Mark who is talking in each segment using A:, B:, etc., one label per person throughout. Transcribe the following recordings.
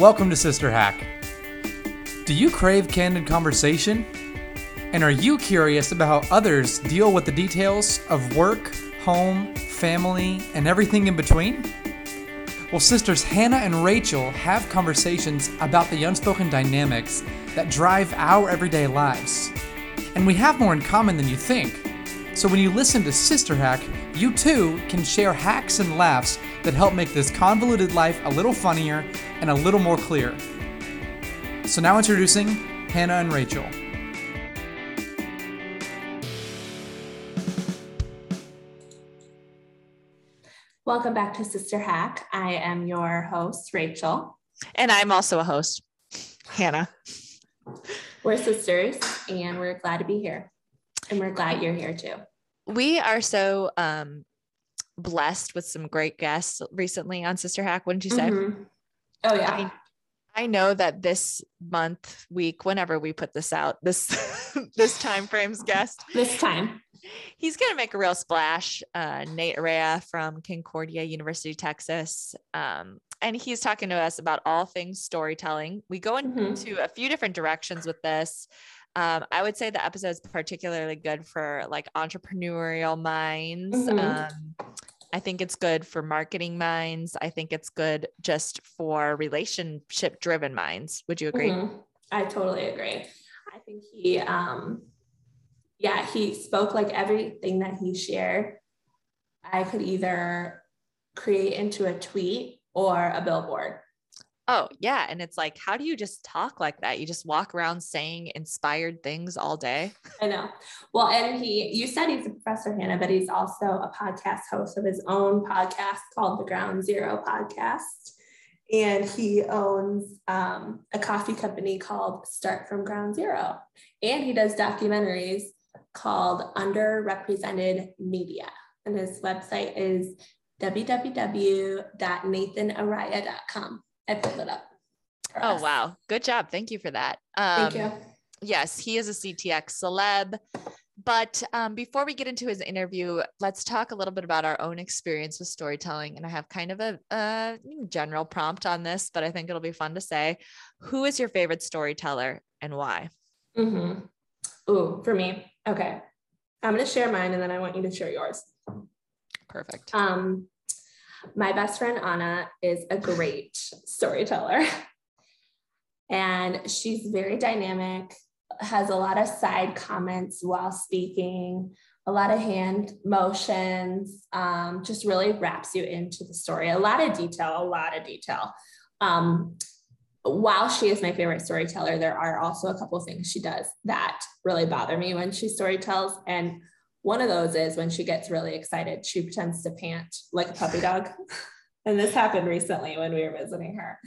A: Welcome to Sister Hack. Do you crave candid conversation? And are you curious about how others deal with the details of work, home, family, and everything in between? Well, sisters Hannah and Rachel have conversations about the unspoken dynamics that drive our everyday lives. And we have more in common than you think. So when you listen to Sister Hack, you too can share hacks and laughs that help make this convoluted life a little funnier and a little more clear. So now introducing Hannah and Rachel.
B: Welcome back to Sister Hack. I am your host, Rachel.
C: And I'm also a host, Hannah.
B: We're sisters and we're glad to be here. And we're glad you're here too.
C: We are so um, blessed with some great guests recently on Sister Hack, wouldn't you say?
B: Mm-hmm. Oh, yeah.
C: I, I know that this month, week, whenever we put this out, this this time frame's guest.
B: This time.
C: He's going to make a real splash. Uh, Nate Araya from Concordia University, Texas. Um, and he's talking to us about all things storytelling. We go into mm-hmm. a few different directions with this. Um, I would say the episode is particularly good for like entrepreneurial minds. Mm-hmm. Um, I think it's good for marketing minds. I think it's good just for relationship driven minds. Would you agree? Mm-hmm.
B: I totally agree. I think he, um, yeah, he spoke like everything that he shared. I could either create into a tweet or a billboard.
C: Oh, yeah. And it's like, how do you just talk like that? You just walk around saying inspired things all day.
B: I know. Well, and he, you said he's a professor, Hannah, but he's also a podcast host of his own podcast called the Ground Zero Podcast. And he owns um, a coffee company called Start from Ground Zero. And he does documentaries called Underrepresented Media. And his website is www.nathanaraya.com. I pulled it up.
C: Oh, us. wow. Good job. Thank you for that.
B: Um, Thank you.
C: Yes, he is a CTX celeb. But um, before we get into his interview, let's talk a little bit about our own experience with storytelling. And I have kind of a, a general prompt on this, but I think it'll be fun to say. Who is your favorite storyteller and why?
B: Mm-hmm. Ooh, for me. Okay. I'm going to share mine and then I want you to share yours.
C: Perfect.
B: Um, my best friend Anna is a great storyteller. And she's very dynamic, has a lot of side comments while speaking, a lot of hand motions, um, just really wraps you into the story. A lot of detail, a lot of detail. Um, while she is my favorite storyteller, there are also a couple things she does that really bother me when she storytells. And one of those is when she gets really excited, she pretends to pant like a puppy dog. and this happened recently when we were visiting her.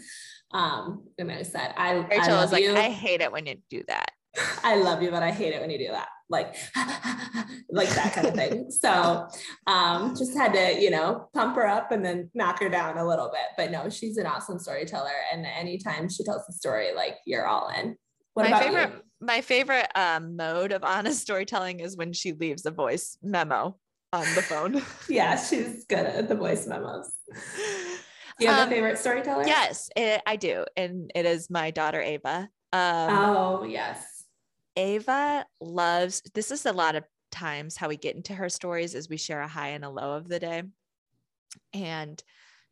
B: Um, and I said, I,
C: Rachel
B: I
C: was like,
B: you.
C: I hate it when you do that.
B: I love you, but I hate it when you do that. Like, like that kind of thing. So um, just had to, you know, pump her up and then knock her down a little bit. But no, she's an awesome storyteller. And anytime she tells a story, like you're all in. What
C: my favorite, you? My favorite um, mode of honest storytelling is when she leaves a voice memo on the phone.
B: yeah, she's good at the voice memos. Do you have um, a favorite storyteller?
C: Yes, it, I do, and it is my daughter Ava.
B: Um, oh yes,
C: Ava loves. This is a lot of times how we get into her stories is we share a high and a low of the day, and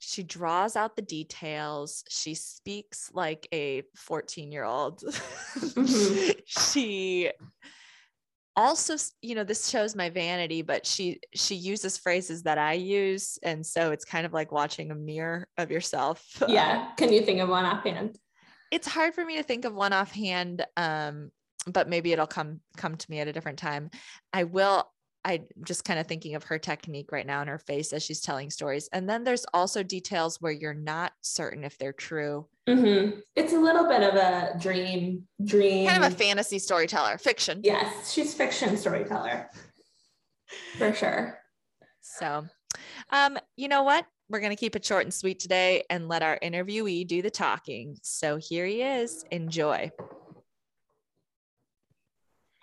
C: she draws out the details she speaks like a 14 year old mm-hmm. she also you know this shows my vanity but she she uses phrases that i use and so it's kind of like watching a mirror of yourself.
B: Yeah can you think of one offhand?
C: It's hard for me to think of one offhand um but maybe it'll come come to me at a different time. I will I just kind of thinking of her technique right now in her face as she's telling stories. And then there's also details where you're not certain if they're true.
B: Mm-hmm. It's a little bit of a dream, dream,
C: kind of a fantasy storyteller, fiction.
B: Yes, she's fiction storyteller for sure.
C: So, um, you know what? We're going to keep it short and sweet today and let our interviewee do the talking. So here he is. Enjoy.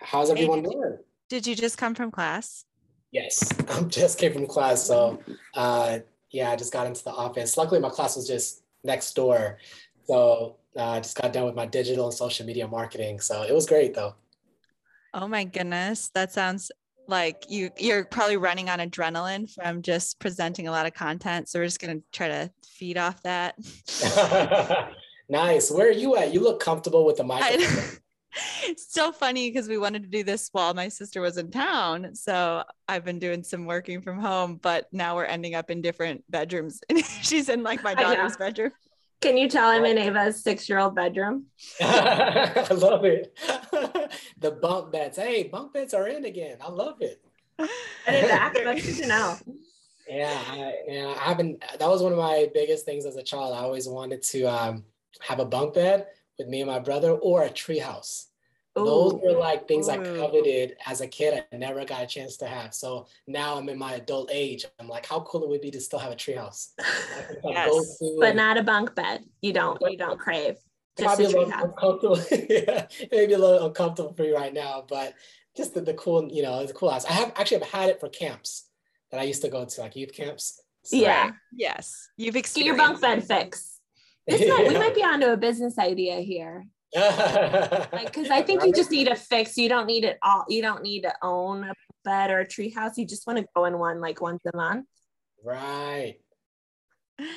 D: How's everyone doing?
C: Did you just come from class?
D: Yes, I just came from class. So uh, yeah, I just got into the office. Luckily, my class was just next door. So uh, I just got done with my digital and social media marketing. So it was great though.
C: Oh my goodness. That sounds like you you're probably running on adrenaline from just presenting a lot of content. So we're just gonna try to feed off that.
D: nice. Where are you at? You look comfortable with the microphone.
C: it's so funny because we wanted to do this while my sister was in town. So I've been doing some working from home, but now we're ending up in different bedrooms. She's in like my daughter's bedroom.
B: Can you tell I'm in Ava's six-year-old bedroom?
D: I love it. the bunk beds. Hey, bunk beds are in again. I love it.
B: I didn't ask, but good to know.
D: Yeah, I, yeah. I haven't. That was one of my biggest things as a child. I always wanted to um, have a bunk bed with me and my brother, or a treehouse. Those were like things Ooh. I coveted as a kid. I never got a chance to have. So now I'm in my adult age. I'm like, how cool it would be to still have a treehouse.
B: yes, but not a bunk bed. You don't. You don't crave.
D: Just a, a little uncomfortable. yeah, maybe a little uncomfortable for you right now, but just the, the cool, you know, the cool house. I have actually I've had it for camps that I used to go to, like youth camps.
B: So, yeah.
C: Yes. You've experienced
B: Get your bunk bed fixed. Might, we might be onto a business idea here because I think you just need a fix. You don't need it all. You don't need to own a bed or a treehouse. You just want to go in one like once a month.
D: Right.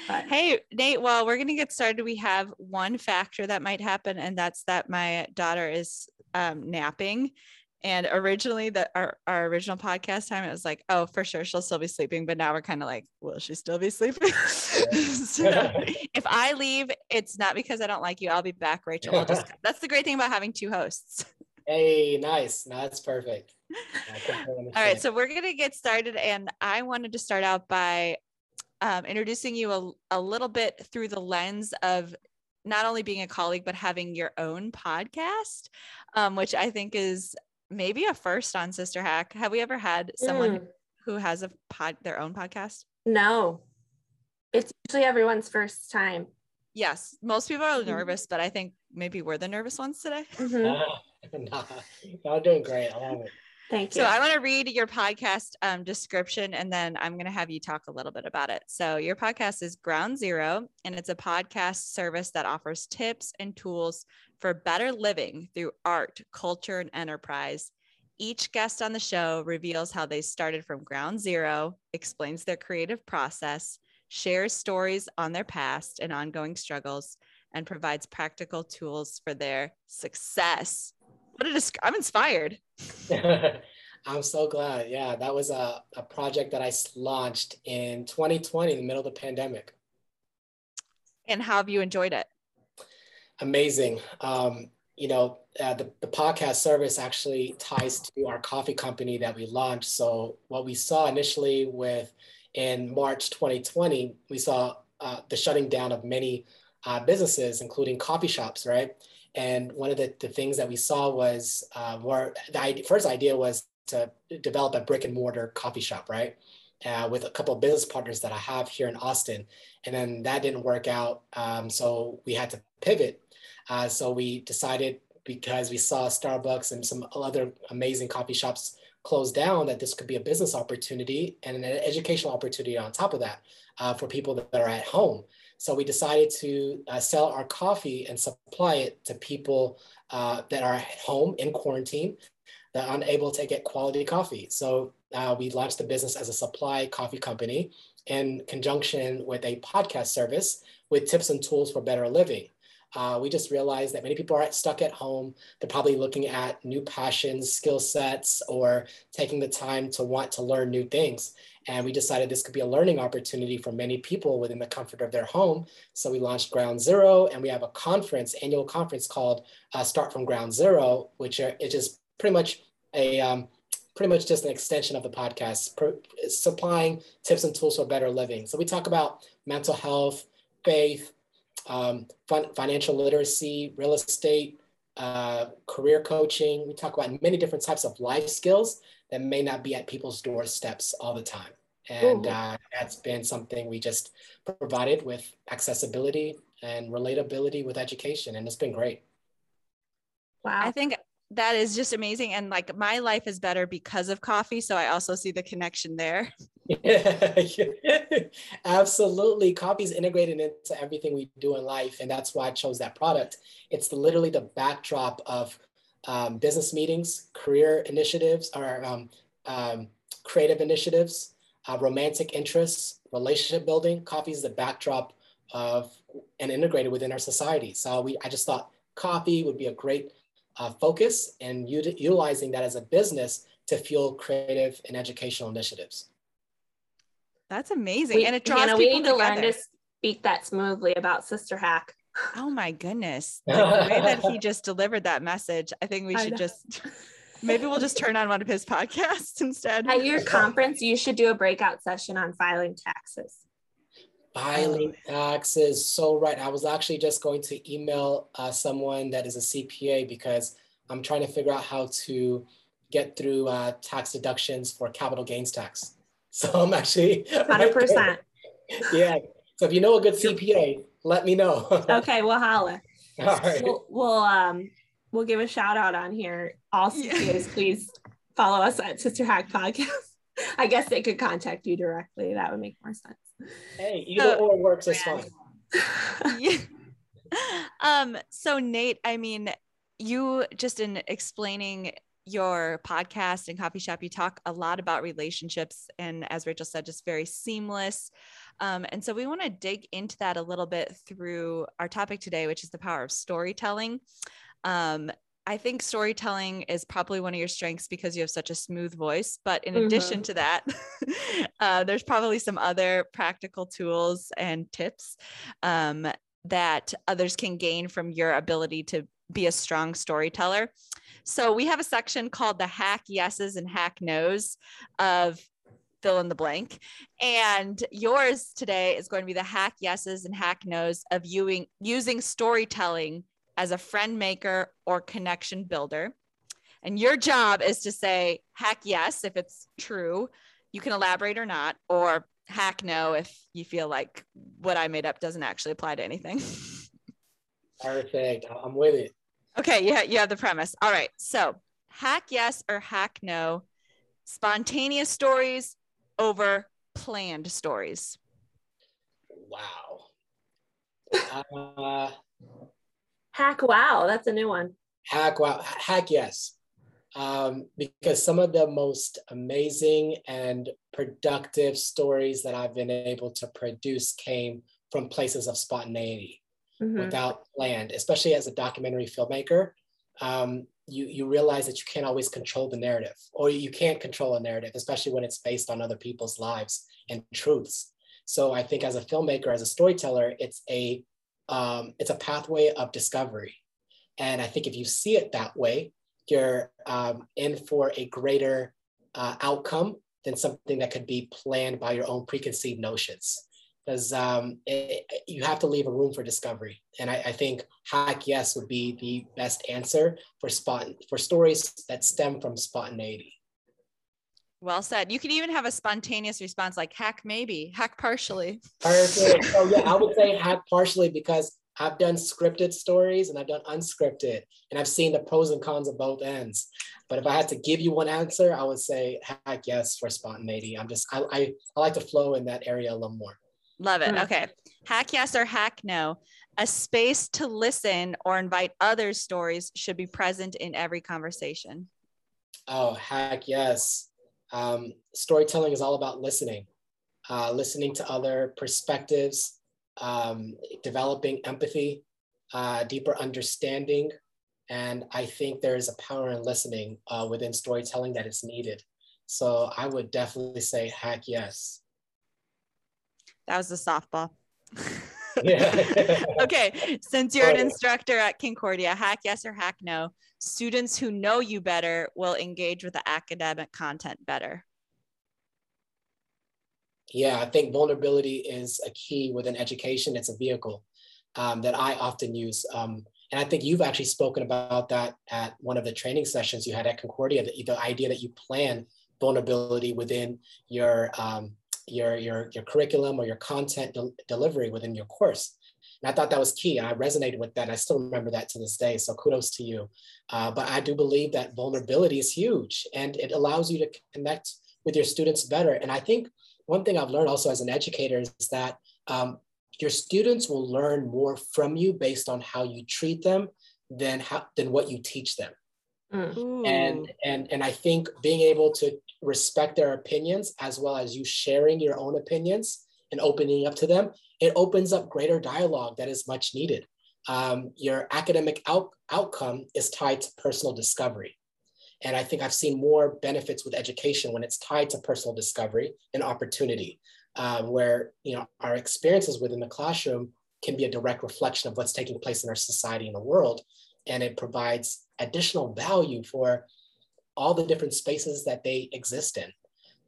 C: But. Hey, Nate, well, we're going to get started. We have one factor that might happen, and that's that my daughter is um, napping. And originally, that our, our original podcast time, it was like, oh, for sure, she'll still be sleeping. But now we're kind of like, will she still be sleeping? so if I leave, it's not because I don't like you. I'll be back, Rachel. I'll just, that's the great thing about having two hosts.
D: Hey, nice. No, that's perfect.
C: All right. So we're going to get started. And I wanted to start out by um, introducing you a, a little bit through the lens of not only being a colleague, but having your own podcast, um, which I think is maybe a first on Sister Hack. Have we ever had someone mm. who has a pod their own podcast?
B: No. It's usually everyone's first time.
C: Yes. Most people are mm-hmm. nervous, but I think maybe we're the nervous ones today.
D: Mm-hmm. nah, y'all doing great. I love it.
B: Thank you.
C: So I want to read your podcast um, description and then I'm going to have you talk a little bit about it. So your podcast is Ground Zero and it's a podcast service that offers tips and tools for better living through art, culture, and enterprise. Each guest on the show reveals how they started from ground zero, explains their creative process, shares stories on their past and ongoing struggles, and provides practical tools for their success. What a disc- I'm inspired.
D: I'm so glad. Yeah, that was a, a project that I launched in 2020 in the middle of the pandemic.
C: And how have you enjoyed it?
D: amazing. Um, you know, uh, the, the podcast service actually ties to our coffee company that we launched. So what we saw initially with in March 2020, we saw uh, the shutting down of many uh, businesses, including coffee shops, right? And one of the, the things that we saw was uh, the idea, first idea was to develop a brick and mortar coffee shop, right? Uh, with a couple of business partners that I have here in Austin. And then that didn't work out. Um, so we had to pivot uh, so we decided because we saw Starbucks and some other amazing coffee shops close down that this could be a business opportunity and an educational opportunity on top of that uh, for people that are at home. So we decided to uh, sell our coffee and supply it to people uh, that are at home in quarantine that are unable to get quality coffee. So uh, we launched the business as a supply coffee company in conjunction with a podcast service with tips and tools for better living. Uh, we just realized that many people are stuck at home. They're probably looking at new passions, skill sets, or taking the time to want to learn new things. And we decided this could be a learning opportunity for many people within the comfort of their home. So we launched Ground Zero, and we have a conference, annual conference called uh, Start from Ground Zero, which are, is pretty much a um, pretty much just an extension of the podcast, supplying tips and tools for better living. So we talk about mental health, faith, um, financial literacy, real estate, uh, career coaching. We talk about many different types of life skills that may not be at people's doorsteps all the time. And uh, that's been something we just provided with accessibility and relatability with education. And it's been great.
C: Wow. I think that is just amazing. And like my life is better because of coffee. So I also see the connection there.
D: Yeah, absolutely. Coffee is integrated into everything we do in life. And that's why I chose that product. It's literally the backdrop of um, business meetings, career initiatives, or um, um, creative initiatives, uh, romantic interests, relationship building. Coffee is the backdrop of and integrated within our society. So we, I just thought coffee would be a great uh, focus and utilizing that as a business to fuel creative and educational initiatives.
C: That's amazing.
B: We,
C: and it draws
B: Hannah,
C: people
B: we need
C: together.
B: to learn to speak that smoothly about Sister Hack.
C: Oh my goodness. Like the way that he just delivered that message, I think we should just maybe we'll just turn on one of his podcasts instead.
B: At your conference, you should do a breakout session on filing taxes.
D: Filing taxes, so right. I was actually just going to email uh, someone that is a CPA because I'm trying to figure out how to get through uh, tax deductions for capital gains tax. So I'm actually
B: 100%.
D: yeah. So if you know a good CPA, let me know.
B: okay, we'll holla.
D: All right.
B: We'll, we'll um we'll give a shout out on here. All CPAs,
C: Yeah.
B: please follow us at Sister Hack Podcast. I guess they could contact you directly. That would make more sense.
D: Hey, either or works is fine.
C: Yeah. um so nate i mean you just in explaining your podcast and coffee shop you talk a lot about relationships and as rachel said just very seamless um, and so we want to dig into that a little bit through our topic today which is the power of storytelling um, I think storytelling is probably one of your strengths because you have such a smooth voice. But in addition to that, uh, there's probably some other practical tools and tips um, that others can gain from your ability to be a strong storyteller. So we have a section called the hack yeses and hack nos of fill in the blank. And yours today is going to be the hack yeses and hack nos of using, using storytelling as a friend maker or connection builder. And your job is to say hack yes if it's true. You can elaborate or not, or hack no if you feel like what I made up doesn't actually apply to anything.
D: Perfect. I'm with it.
C: okay, yeah, you have the premise. All right. So hack yes or hack no, spontaneous stories over planned stories.
D: Wow. Uh,
B: Hack wow, that's a new one.
D: hack, wow, hack, yes. Um, because some of the most amazing and productive stories that I've been able to produce came from places of spontaneity
B: Mhm.
D: without planned, especially as a documentary filmmaker. Um, you, you realize that you can't always control the narrative, or you can't control a narrative, especially when it's based on other people's lives and truths. So I think as a filmmaker, as a storyteller, it's a um, it's a pathway of discovery. And I think if you see it that way, you're um, in for a greater uh, outcome than something that could be planned by your own preconceived notions. Because um, you have to leave a room for discovery. And I, I think hack yes would be the best answer for spot for stories that stem from spontaneity.
C: Well said. You can even have a spontaneous response like hack maybe, hack partially.
D: Perfect. So yeah, I would say hack partially because I've done scripted stories and I've done unscripted, and I've seen the pros and cons of both ends. But if I had to give you one answer, I would say hack yes for spontaneity. I'm just I I, I like to flow in that area a little more.
C: Love it.
B: Mm.
C: Okay. Hack yes or hack no. A space to listen or invite others' stories should be present in every conversation.
D: Oh, hack yes. Um, storytelling is all about listening, uh, listening to other perspectives, um, developing empathy, uh, deeper understanding. And I think there is a power in listening uh, within storytelling that is needed. So I would definitely say heck yes.
C: That was the softball.
D: Yeah.
C: okay. Since you're an instructor at Concordia, hack yes or hack no, students who know you better will engage with the academic content better.
D: Yeah, I think vulnerability is a key within education. It's a vehicle um, that I often use. Um, and I think you've actually spoken about that at one of the training sessions you had at Concordia, the, the idea that you plan vulnerability within your, um, your, your, your curriculum or your content del- delivery within your course. And I thought that was key. I resonated with that. I still remember that to this day. So kudos to you. Uh, but I do believe that vulnerability is huge and it allows you to connect with your students better. And I think one thing I've learned also as an educator is that um, your students will learn more from you based on how you treat them than how than what you teach them. Mm. And and and I think being able to respect their opinions as well as you sharing your own opinions and opening up to them, it opens up greater dialogue that is much needed. Um, your academic out, outcome is tied to personal discovery. And I think I've seen more benefits with education when it's tied to personal discovery and opportunity, uh, where you know our experiences within the classroom can be a direct reflection of what's taking place in our society and the world, and it provides additional value for all the different spaces that they exist in.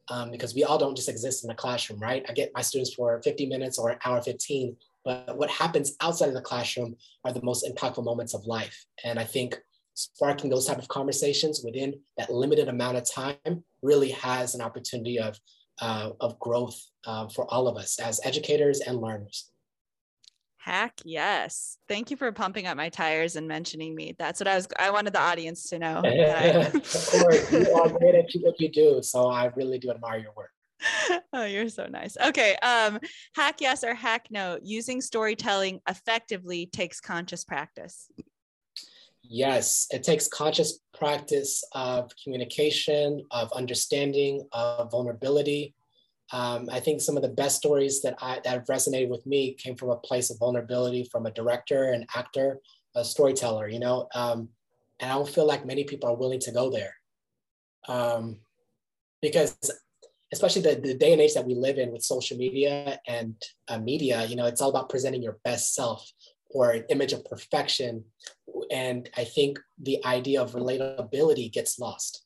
D: Um, because we all don't just exist in the classroom, right? I get my students for 50 minutes or an hour 15, but what happens outside of the classroom are the most impactful moments of life. And I think sparking those type of conversations within that limited amount of time really has an opportunity of, uh, of growth uh, for all of us as educators and learners.
C: Heck yes. Thank you for pumping up my tires and mentioning me. That's what I was I wanted the audience to know.
D: of course. You are great at what you do. So I really do admire your work.
C: Oh, you're so nice. Okay. Um, hack yes or hack no. Using storytelling effectively takes conscious practice.
D: Yes, it takes conscious practice of communication, of understanding, of vulnerability. Um, I think some of the best stories that I that have resonated with me came from a place of vulnerability from a director, an actor, a storyteller. You know, um, and I don't feel like many people are willing to go there, um, because especially the, the day and age that we live in with social media and uh, media, you know, it's all about presenting your best self or an image of perfection. And I think the idea of relatability gets lost.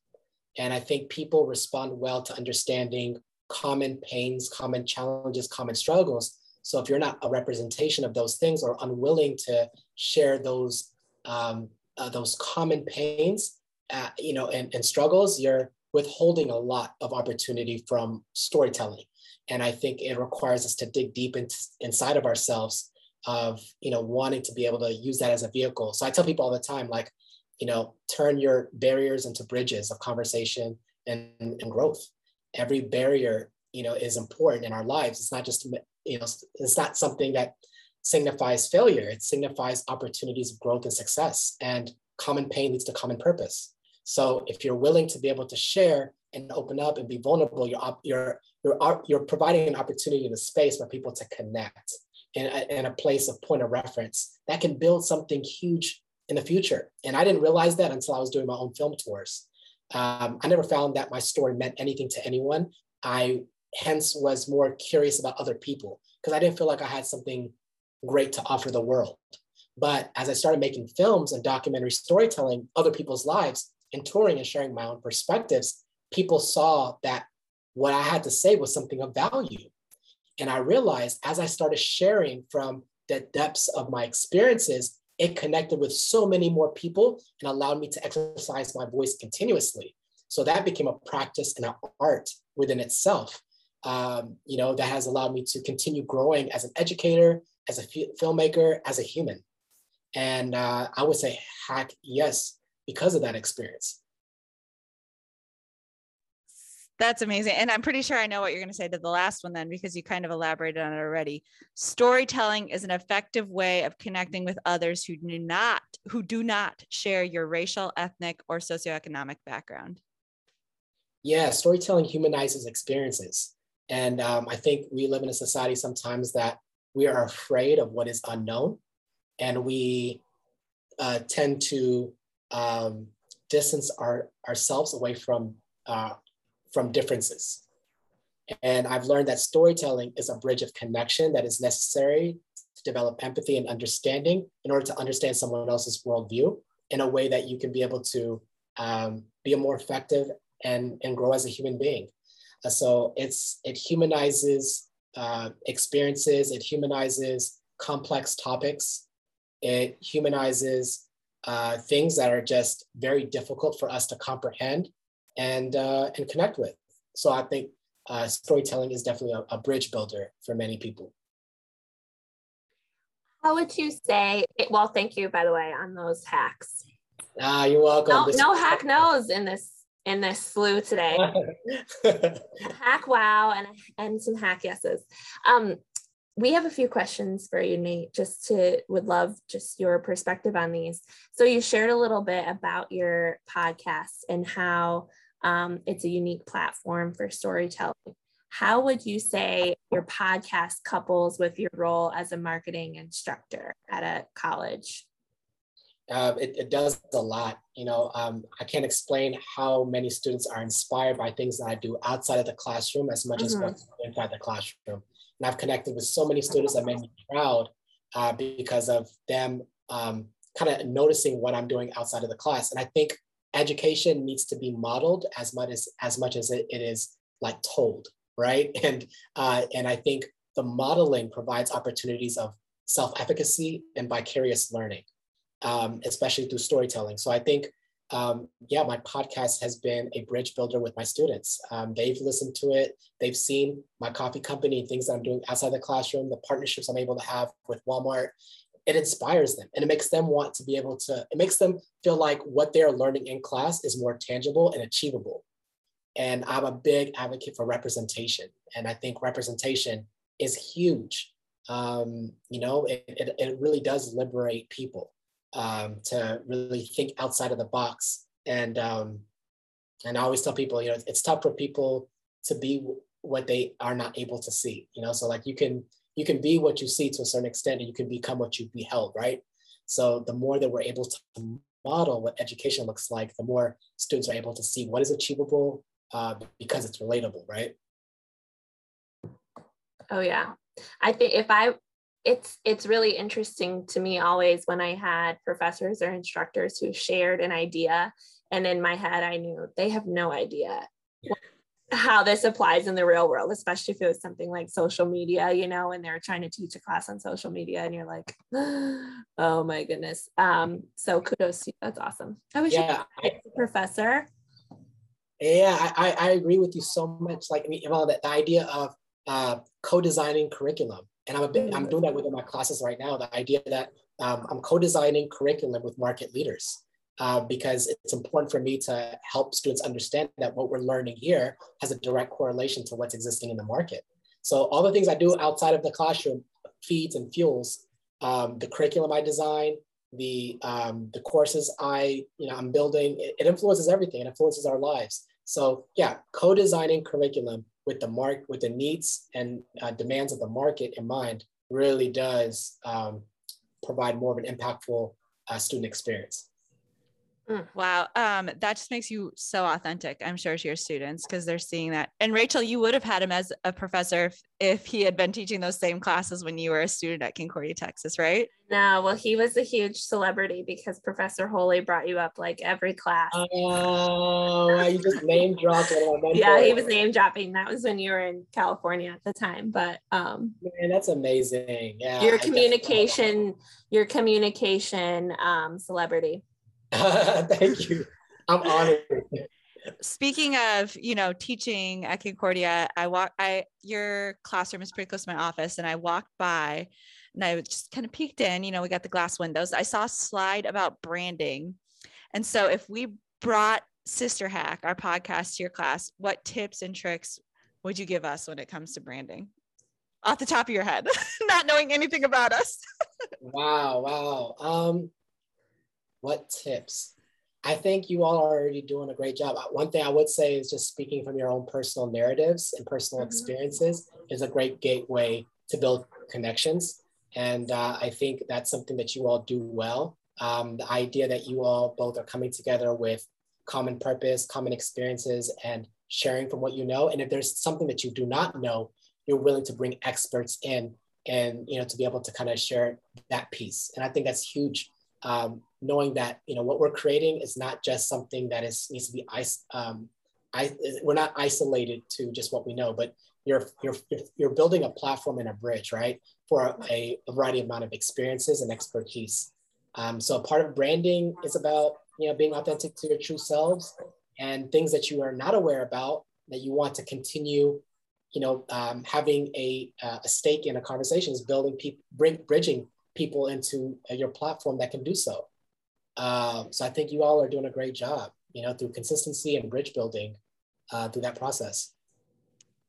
D: And I think people respond well to understanding common pains, common challenges, common struggles. So if you're not a representation of those things or unwilling to share those um, uh, those common pains, uh, you know, and, and struggles, you're withholding a lot of opportunity from storytelling. And I think it requires us to dig deep into, inside of ourselves of you know wanting to be able to use that as a vehicle so i tell people all the time like you know turn your barriers into bridges of conversation and, and growth every barrier you know is important in our lives it's not just you know it's not something that signifies failure it signifies opportunities of growth and success and common pain leads to common purpose so if you're willing to be able to share and open up and be vulnerable you're you're you're, you're providing an opportunity in a space for people to connect in a, in a place of point of reference that can build something huge in the future. And I didn't realize that until I was doing my own film tours. Um, I never found that my story meant anything to anyone. I hence was more curious about other people because I didn't feel like I had something great to offer the world. But as I started making films and documentary storytelling other people's lives and touring and sharing my own perspectives, people saw that what I had to say was something of value. And I realized as I started sharing from the depths of my experiences, it connected with so many more people and allowed me to exercise my voice continuously. So that became a practice and an art within itself. Um, you know, that has allowed me to continue growing as an educator, as a f- filmmaker, as a human. And uh, I would say hack yes because of that experience.
C: That's amazing. And I'm pretty sure I know what you're going to say to the last one then, because you kind of elaborated on it already. Storytelling is an effective way of connecting with others who do not, who do not share your racial, ethnic, or socioeconomic background.
D: Yeah, storytelling humanizes experiences. And um, I think we live in a society sometimes that we are afraid of what is unknown. And we uh, tend to um, distance our, ourselves away from uh, from differences. And I've learned that storytelling is a bridge of connection that is necessary to develop empathy and understanding in order to understand someone else's worldview in a way that you can be able to um, be more effective and, and grow as a human being. Uh, so it's it humanizes uh, experiences, it humanizes complex topics, it humanizes uh, things that are just very difficult for us to comprehend and uh, and connect with. So I think uh, storytelling is definitely a, a bridge builder for many people.
B: How would you say? Well, thank you, by the way, on those hacks.
D: Ah, you're welcome.
B: No, no hack nos in this in this slew today. hack wow and and some hack yeses. Um, we have a few questions for you, Nate. Just to would love just your perspective on these. So you shared a little bit about your podcast and how um, it's a unique platform for storytelling. How would you say your podcast couples with your role as a marketing instructor at a college?
D: Uh, it, it, does a lot. You know, um, I can't explain how many students are inspired by things that I do outside of the classroom as much mm-hmm. as what's inside the classroom. And I've connected with so many students that made me proud uh, because of them um, kind of noticing what I'm doing outside of the class. And I think education needs to be modeled as much as as much as it, it is like told, right? And uh, and I think the modeling provides opportunities of self-efficacy and vicarious learning um, especially through storytelling. So I think, um, yeah, my podcast has been a bridge builder with my students. Um, they've listened to it, they've seen my coffee company, things that I'm doing outside the classroom, the partnerships I'm able to have with Walmart. It inspires them and it makes them want to be able to, it makes them feel like what they're learning in class is more tangible and achievable. And I'm a big advocate for representation. And I think representation is huge. Um, you know, it, it, it really does liberate people um, to really think outside of the box. And um, and I always tell people, you know, it's tough for people to be what they are not able to see. You know, so like you can you can be what you see to a certain extent, and you can become what you beheld, right? So the more that we're able to model what education looks like, the more students are able to see what is achievable uh, because it's relatable, right?
B: Oh yeah, I think if I it's it's really interesting to me always when I had professors or instructors who shared an idea and in my head I knew they have no idea how this applies in the real world, especially if it was something like social media, you know, and they're trying to teach a class on social media and you're like, oh my goodness. Um, so kudos to you. That's awesome. I wish yeah, you a professor.
D: Yeah, I, I agree with you so much. Like, I mean, the, the idea of uh, co-designing curriculum and I'm a bit, I'm doing that within my classes right now. The idea that um, I'm co-designing curriculum with market leaders uh, because it's important for me to help students understand that what we're learning here has a direct correlation to what's existing in the market. So all the things I do outside of the classroom feeds and fuels um, the curriculum I design, the um, the courses I you know I'm building. It, it influences everything. It influences our lives. So yeah, co-designing curriculum with the mark with the needs and uh, demands of the market in mind really does um, provide more of an impactful uh, student experience.
C: Mm. Wow. Um, that just makes you so authentic, I'm sure, to your students because they're seeing that. And Rachel, you would have had him as a professor if, if he had been teaching those same classes when you were a student at Concordia, Texas, right?
B: No, well, he was a huge celebrity because Professor Holy brought you up like every class.
D: Oh, you just name dropped
B: Yeah, he was name dropping. That was when you were in California at the time. But um
D: man, that's amazing. Yeah.
B: Your communication, your communication um celebrity.
D: Thank you. I'm honored.
C: Speaking of, you know, teaching at Concordia, I walk I your classroom is pretty close to my office and I walked by and I just kind of peeked in, you know, we got the glass windows. I saw a slide about branding. And so if we brought Sister Hack, our podcast to your class, what tips and tricks would you give us when it comes to branding? Off the top of your head, not knowing anything about us.
D: wow, wow. Um what tips? I think you all are already doing a great job. One thing I would say is just speaking from your own personal narratives and personal mm-hmm. experiences is a great gateway to build connections. And uh, I think that's something that you all do well. Um, the idea that you all both are coming together with common purpose, common experiences, and sharing from what you know. And if there's something that you do not know, you're willing to bring experts in and you know to be able to kind of share that piece. And I think that's huge um, knowing that you know what we're creating is not just something that is needs to be. Um, I, we're not isolated to just what we know, but you're you're you're building a platform and a bridge, right, for a, a variety amount of experiences and expertise. Um, so part of branding is about you know being authentic to your true selves and things that you are not aware about that you want to continue you know um, having a, uh, a stake in a conversation is building people bring, bridging people into your platform that can do so. Um, so I think you all are doing a great job, you know, through consistency and bridge building uh, through that process.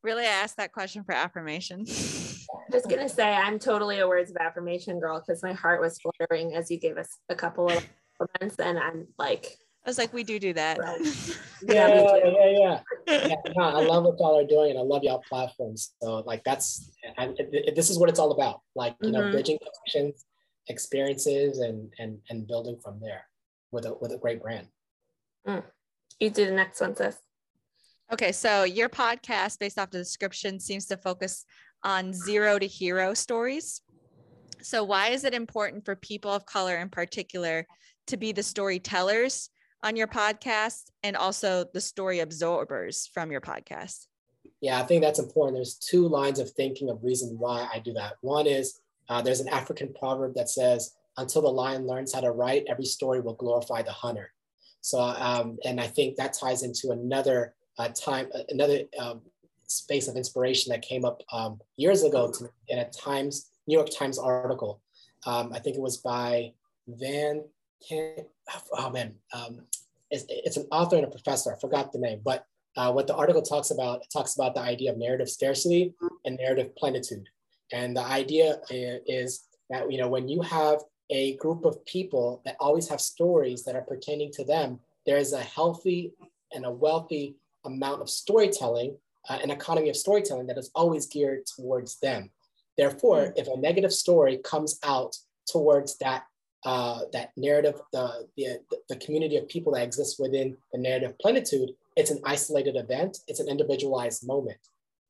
C: Really, I asked that question for affirmation.
B: Just gonna say, I'm totally a words of affirmation girl because my heart was fluttering as you gave us a couple of comments, and I'm like,
C: I was like, we do do that.
D: yeah, yeah, yeah, yeah. yeah no, I love what y'all are doing, and I love y'all platforms. So, like, that's I, this is what it's all about. Like, you know, mm-hmm. bridging connections, experiences, and and and building from there with a with a great brand.
B: Mm. You do the next one, sis.
C: Okay, so your podcast, based off the description, seems to focus on zero to hero stories. So, why is it important for people of color in particular to be the storytellers on your podcast and also the story absorbers from your podcast?
D: Yeah, I think that's important. There's two lines of thinking of reason why I do that. One is uh, there's an African proverb that says, until the lion learns how to write, every story will glorify the hunter. So, um, and I think that ties into another uh, time, uh, another um, space of inspiration that came up um, years ago to, in a Times, New York Times article. Um, I think it was by Van, oh man, um, it's, it's, an author and a professor. I forgot the name, but uh, what the article talks about it talks about the idea of narrative scarcity and narrative plenitude. And the idea is that you know when you have a group of people that always have stories that are pertaining to them, there is a healthy and a wealthy amount of storytelling, uh, an economy of storytelling that is always geared towards them. Therefore, mm-hmm. if a negative story comes out towards that uh, that narrative, the, the, the community of people that exists within the narrative plenitude, it's an isolated event, it's an individualized moment.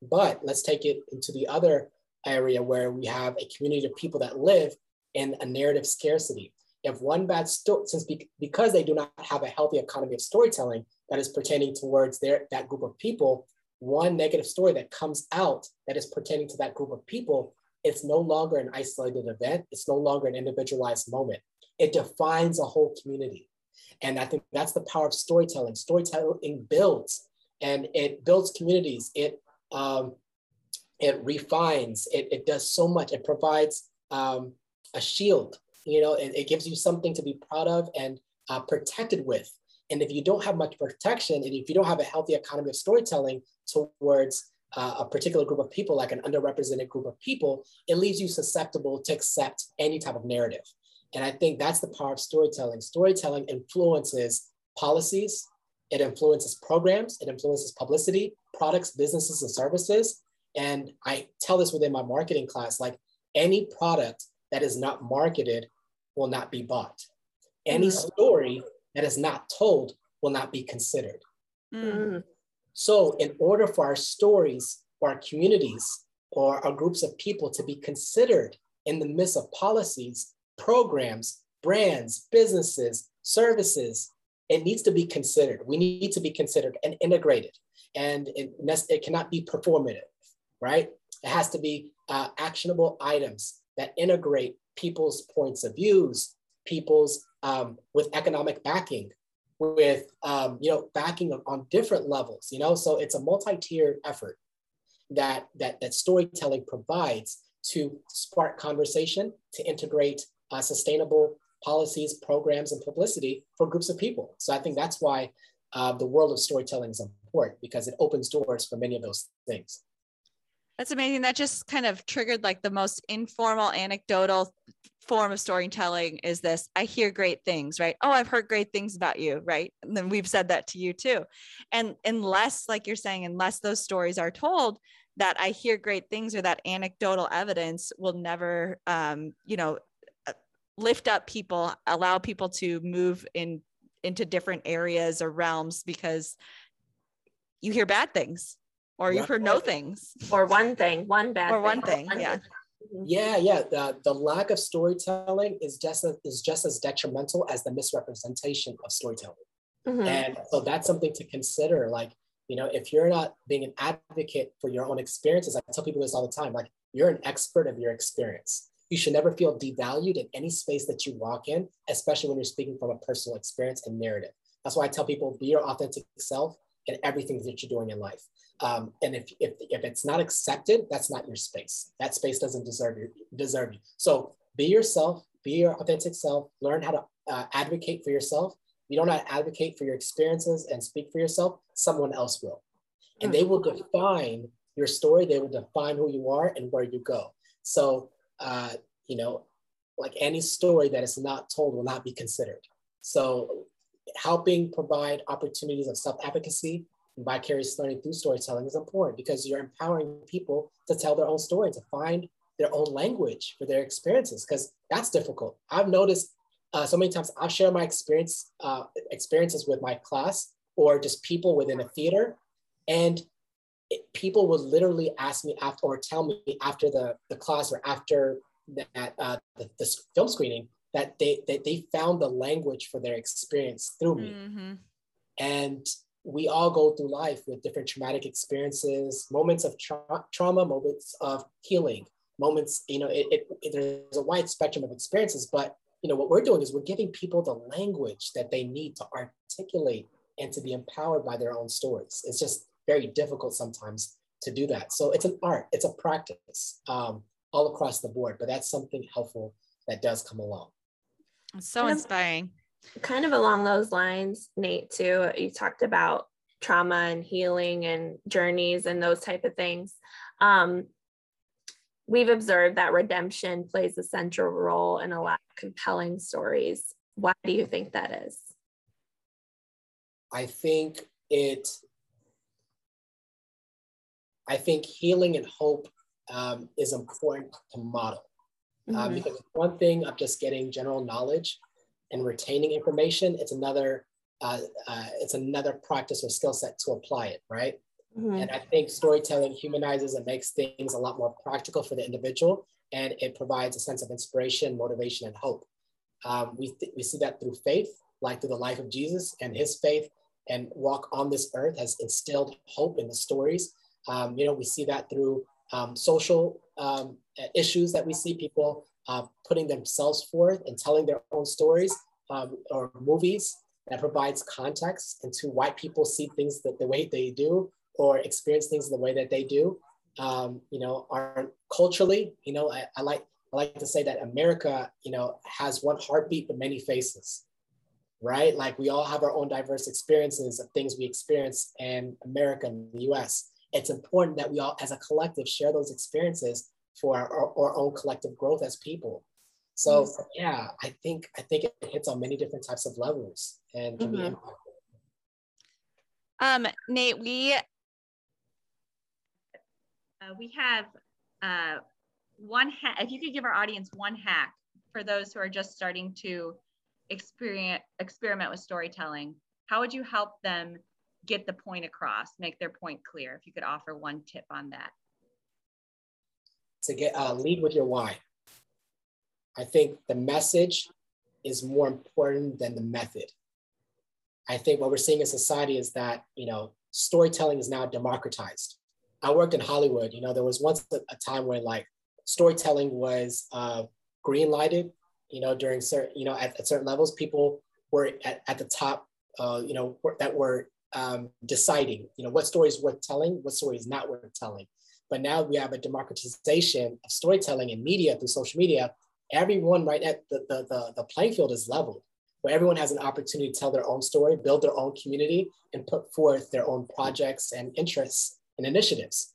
D: But let's take it into the other area where we have a community of people that live in a narrative scarcity. If one bad story, since be- because they do not have a healthy economy of storytelling, that is pertaining towards their that group of people, one negative story that comes out that is pertaining to that group of people, it's no longer an isolated event. It's no longer an individualized moment. It defines a whole community. And I think that's the power of storytelling. Storytelling builds and it builds communities. It um, it refines. It, it does so much. It provides um, a shield. You know, it, it gives you something to be proud of and uh, protected with. And if you don't have much protection, and if you don't have a healthy economy of storytelling towards uh, a particular group of people, like an underrepresented group of people, it leaves you susceptible to accept any type of narrative. And I think that's the power of storytelling. Storytelling influences policies, it influences programs, it influences publicity, products, businesses, and services. And I tell this within my marketing class like any product that is not marketed will not be bought. Any mm-hmm. story that is not told will not be considered. Mm. So, in order for our stories, or our communities, or our groups of people to be considered in the midst of policies, programs, brands, businesses, services, it needs to be considered. We need to be considered and integrated. And it, it cannot be performative, right? It has to be uh, actionable items that integrate people's points of views, people's um, with economic backing, with um, you know backing on different levels. You know, so it's a multi-tiered effort that that that storytelling provides to spark conversation, to integrate uh, sustainable policies, programs, and publicity for groups of people. So I think that's why uh, the world of storytelling is important because it opens doors for many of those things.
C: That's amazing. That just kind of triggered like the most informal, anecdotal form of storytelling is this I hear great things, right? Oh, I've heard great things about you, right? And then we've said that to you too. And unless, like you're saying, unless those stories are told, that I hear great things or that anecdotal evidence will never, um, you know, lift up people, allow people to move in into different areas or realms because you hear bad things or you've heard no things.
B: Or one thing one bad
C: or one thing, thing. yeah.
D: Yeah yeah. The, the lack of storytelling is just as, is just as detrimental as the misrepresentation of storytelling. Mm-hmm. and so that's something to consider like you know if you're not being an advocate for your own experiences i tell people this all the time like you're an expert of your experience you should never feel devalued in any space that you walk in especially when you're speaking from a personal experience and narrative that's why i tell people be your authentic self in everything that you're doing in life um, and if, if, if it's not accepted, that's not your space. That space doesn't deserve you, deserve you. So be yourself, be your authentic self, learn how to uh, advocate for yourself. If you don't advocate for your experiences and speak for yourself, someone else will. And they will define your story, they will define who you are and where you go. So, uh, you know, like any story that is not told will not be considered. So, helping provide opportunities of self advocacy and vicarious learning through storytelling is important because you're empowering people to tell their own story, to find their own language for their experiences, because that's difficult. I've noticed uh, so many times I'll share my experience uh, experiences with my class or just people within a theater, and it, people would literally ask me after or tell me after the, the class or after that uh, the, the, film screening that they that they found the language for their experience through me, mm-hmm. and we all go through life with different traumatic experiences, moments of tra- trauma, moments of healing, moments. You know, it, it, it, there's a wide spectrum of experiences, but you know what we're doing is we're giving people the language that they need to articulate and to be empowered by their own stories. It's just very difficult sometimes to do that. So it's an art, it's a practice um, all across the board, but that's something helpful that does come along.
C: It's so inspiring.
B: Kind of along those lines, Nate, too, you talked about trauma and healing and journeys and those type of things. Um, we've observed that redemption plays a central role in a lot of compelling stories. Why do you think that is?
D: I think it I think healing and hope um, is important to model uh, mm-hmm. because one thing of just getting general knowledge and retaining information, it's another uh, uh, it's another practice or skill set to apply it, right? Mm-hmm. And I think storytelling humanizes and makes things a lot more practical for the individual, and it provides a sense of inspiration, motivation, and hope. Um, we, th- we see that through faith, like through the life of Jesus and his faith and walk on this earth has instilled hope in the stories um, you know, we see that through um, social um, issues that we see people uh, putting themselves forth and telling their own stories um, or movies that provides context into why people see things that the way they do or experience things the way that they do. Um, you know, aren't culturally, you know, I, I like I like to say that America, you know, has one heartbeat but many faces right? Like we all have our own diverse experiences of things we experience in America and the US it's important that we all, as a collective, share those experiences for our, our, our own collective growth as people. So yes. yeah, I think I think it hits on many different types of levels and can mm-hmm. be impactful.
C: Um, Nate, we uh,
E: we have uh, one hack. If you could give our audience one hack for those who are just starting to experience experiment with storytelling, how would you help them get the point across, make their point clear. If you could offer one tip on that.
D: To get uh, lead with your why. I think the message is more important than the method. I think what we're seeing in society is that you know storytelling is now democratized. I worked in Hollywood. You know, there was once a, time where like storytelling was uh, green lighted. You know, during certain you know at, at certain levels, people were at, at the top. Uh, you know, that were um, deciding, you know, what story is worth telling, what story is not worth telling. But now we have a democratization of storytelling and media through social media. Everyone right at the, the, the, the playing field is leveled, where everyone has an opportunity to tell their own story, build their own community, and put forth their own projects and interests and initiatives.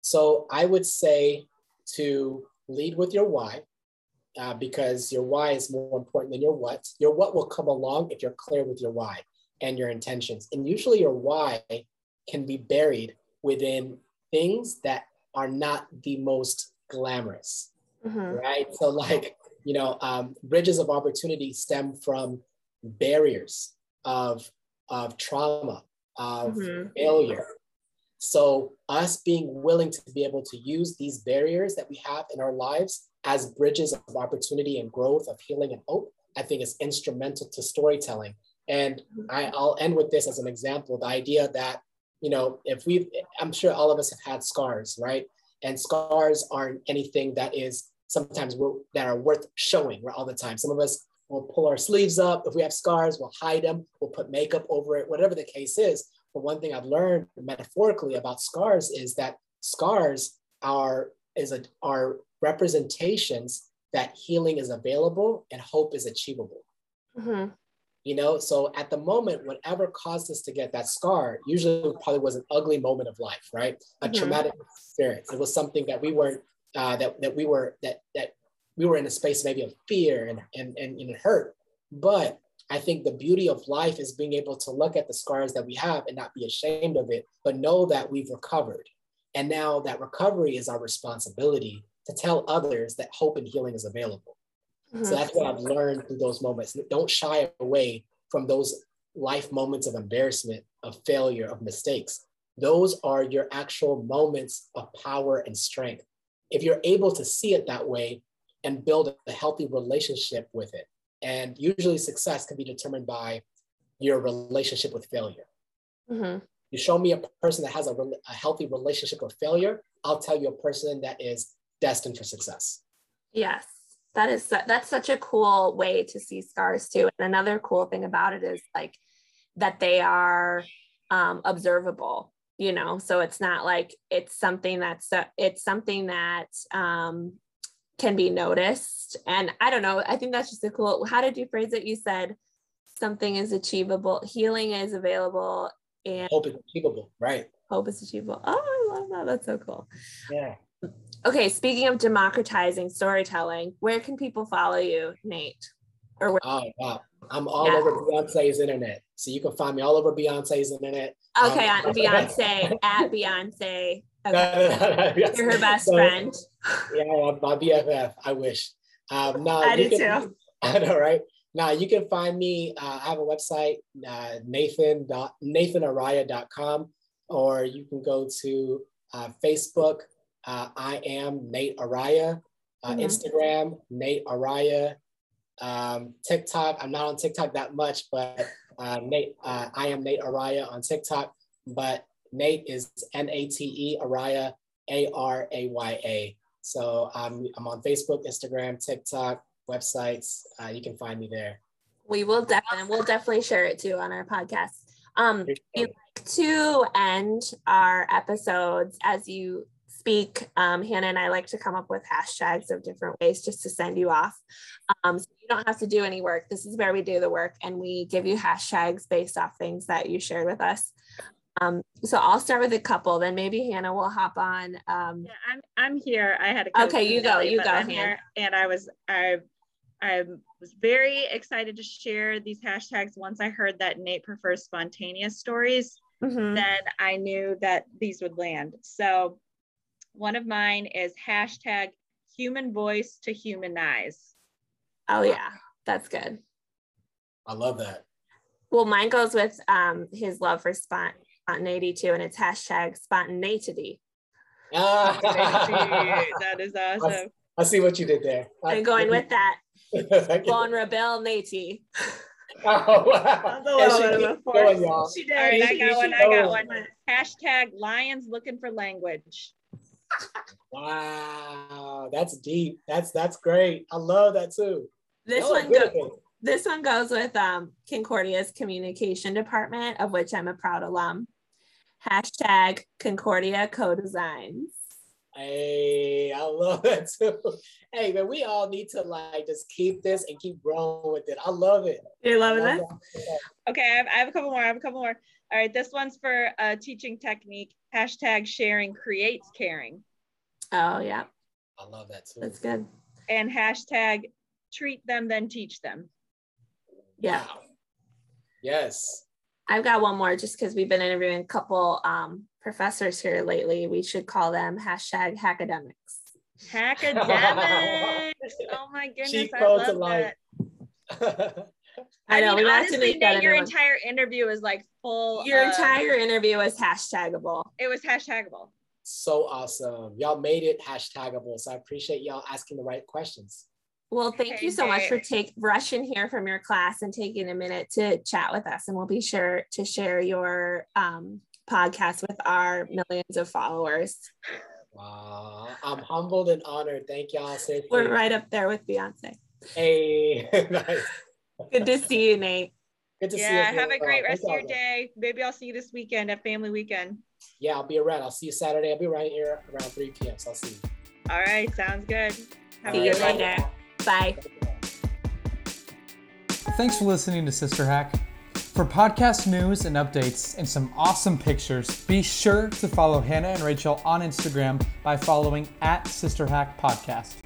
D: So I would say to lead with your why, uh, because your why is more important than your what. Your what will come along if you're clear with your why and your intentions. And usually your why can be buried within things that are not the most glamorous, mm-hmm. right? So, like, you know, um, bridges of opportunity stem from barriers of, of trauma, of mm-hmm. failure. So, us being willing to be able to use these barriers that we have in our lives as bridges of opportunity and growth, of healing and hope, I think is instrumental to storytelling and I, I'll end with this as an example the idea that, you know, if we, I'm sure all of us have had scars, right? And scars aren't anything that is sometimes that are worth showing right, all the time. Some of us will pull our sleeves up. If we have scars, we'll hide them, we'll put makeup over it, whatever the case is. But one thing I've learned metaphorically about scars is that scars are is a, are representations that healing is available and hope is achievable.
B: Mm-hmm.
D: You know, so at the moment, whatever caused us to get that scar, usually probably was an ugly moment of life, right? A
B: Mhm.
D: traumatic experience. It was something that we weren't uh, that that we were that that we were in a space maybe of fear and and and, and hurt. But I think the beauty of life is being able to look at the scars that we have and not be ashamed of it, but know that we've recovered. And now that recovery is our responsibility to tell others that hope and healing is available.
B: Mhm.
D: So that's what I've learned through those moments. Don't shy away from those life moments of embarrassment, of failure, of mistakes. Those are your actual moments of power and strength. If you're able to see it that way and build a healthy relationship with it. And usually success can be determined by your relationship with failure.
B: Mhm.
D: You show me a person that has a, rel- a healthy relationship with failure, I'll tell you a person that is destined for success.
B: Yes, that is su- that's such a cool way to see scars too. And another cool thing about it is like that they are um, observable. You know, so it's not like it's something that's uh, it's something that um, can be noticed. And I don't know. I think that's just a cool. How did you phrase it? You said something is achievable, healing is available, and
D: Hope is achievable, right?
B: hope is achievable. Oh, I love that. That's so cool.
D: Yeah.
B: Okay, speaking of democratizing storytelling, where can people follow you, Nate? Or where,
D: Oh wow. I'm all
B: Yeah.
D: over Beyonce's internet. So you can find me all over Beyonce's internet.
B: okay,
D: Um,
B: on Beyonce at Beyonce. Okay,
D: Yes.
B: You're her best
D: So,
B: friend.
D: Yeah, my BFF. I wish. Um, no,
B: I do
D: can,
B: too.
D: I know, right? Now you can find me. Uh, I have a website, uh, Nathan nathanaraya.com, or you can go to uh, Facebook. Uh, I am Nate Araya. Uh,
B: Mhm.
D: Instagram, Nate Araya. Um, TikTok. I'm not on TikTok that much, but uh, Nate. Uh, I am Nate Araya on TikTok, but Nate is N A T E Araya A R A Y A. So um, I'm on Facebook, Instagram, TikTok, websites. Uh, you can find me there.
B: We will definitely we'll definitely share it too on our podcast. Um, we like to end our episodes as you speak. Um, Hannah and I like to come up with hashtags of different ways just to send you off. Um, so you don't have to do any work. This is where we do the work and we give you hashtags based off things that you shared with us. Um, so I'll start with a couple, then maybe Hannah will hop on. Um,
E: Yeah, I'm I'm here. I had a
B: Okay, you go,
E: today,
B: you go,
E: I'm
B: Han.
E: here, and I was I I was very excited to share these hashtags once I heard that Nate prefers spontaneous stories.
B: mhm.
E: Then I knew that these would land. So one of mine is hashtag human voice to humanize.
B: Oh yeah, that's good.
D: I love that.
B: Well, mine goes with um, his love for spontaneity too, and it's hashtag spontaneity.
D: Ah,
E: that is awesome.
D: I see what you did there.
B: I'm going with that,
D: Thank you.
B: vulnerability.
D: Oh, wow.
B: That's a
D: And
B: little
D: she
B: bit of a
D: keeps
B: force.
D: going.
B: She did.
E: All right, I got one. I got one. Hashtag lions looking for language.
D: Wow, that's deep. That's that's great. I love that too.
B: This one
D: good
B: go- this one goes with um, Concordia's communication department, of which I'm a proud alum. Hashtag Concordia co-designs.
D: Hey, I love that too. Hey, man, we all need to like just keep this and keep growing with it. I love it.
B: You're loving this?
E: Okay, I have, I have a couple more. I have a couple more. All right, this one's for a teaching technique. Hashtag sharing creates caring.
B: Oh yeah,
D: I love that too.
B: that's good.
E: And hashtag treat them, then teach them.
B: Yeah.
D: Wow. Yes.
B: I've got one more just because we've been interviewing a couple um, professors here lately. We should call them hashtag hackademics.
E: Academic. oh my goodness,
D: Cheat
E: I love that.
B: I know
E: mean,
B: we have to
E: honestly,
B: make that
E: Nate, your
B: a
E: entire interview is like full.
B: Your
E: of-
B: entire interview was hashtagable.
E: It was hashtagable.
D: so awesome. Y'all made it hashtagable. So I appreciate y'all asking the right questions.
B: Well, thank you so much for
E: great.
B: take rushing here from your class and taking a minute to chat with us. And we'll be sure to share your um, podcast with our millions of followers.
D: Wow. I'm humbled and honored. Thank y'all. Seriously.
B: We're right up there with Beyonce.
D: Hey, nice.
B: Good to see you, Nate.
D: Good to yeah, see you.
E: Yeah, have a great
D: uh,
E: rest of your day. Maybe I'll see you this weekend at family weekend.
D: Yeah, I'll be around. I'll see you Saturday. I'll be right here around 3 p.m. So I'll see you.
E: All right, sounds good. Have
B: see you later. Bye.
A: Thanks for listening to Sister Hack. For podcast news and updates and some awesome pictures, be sure to follow Hannah and Rachel on Instagram by following at Sister Hack Podcast.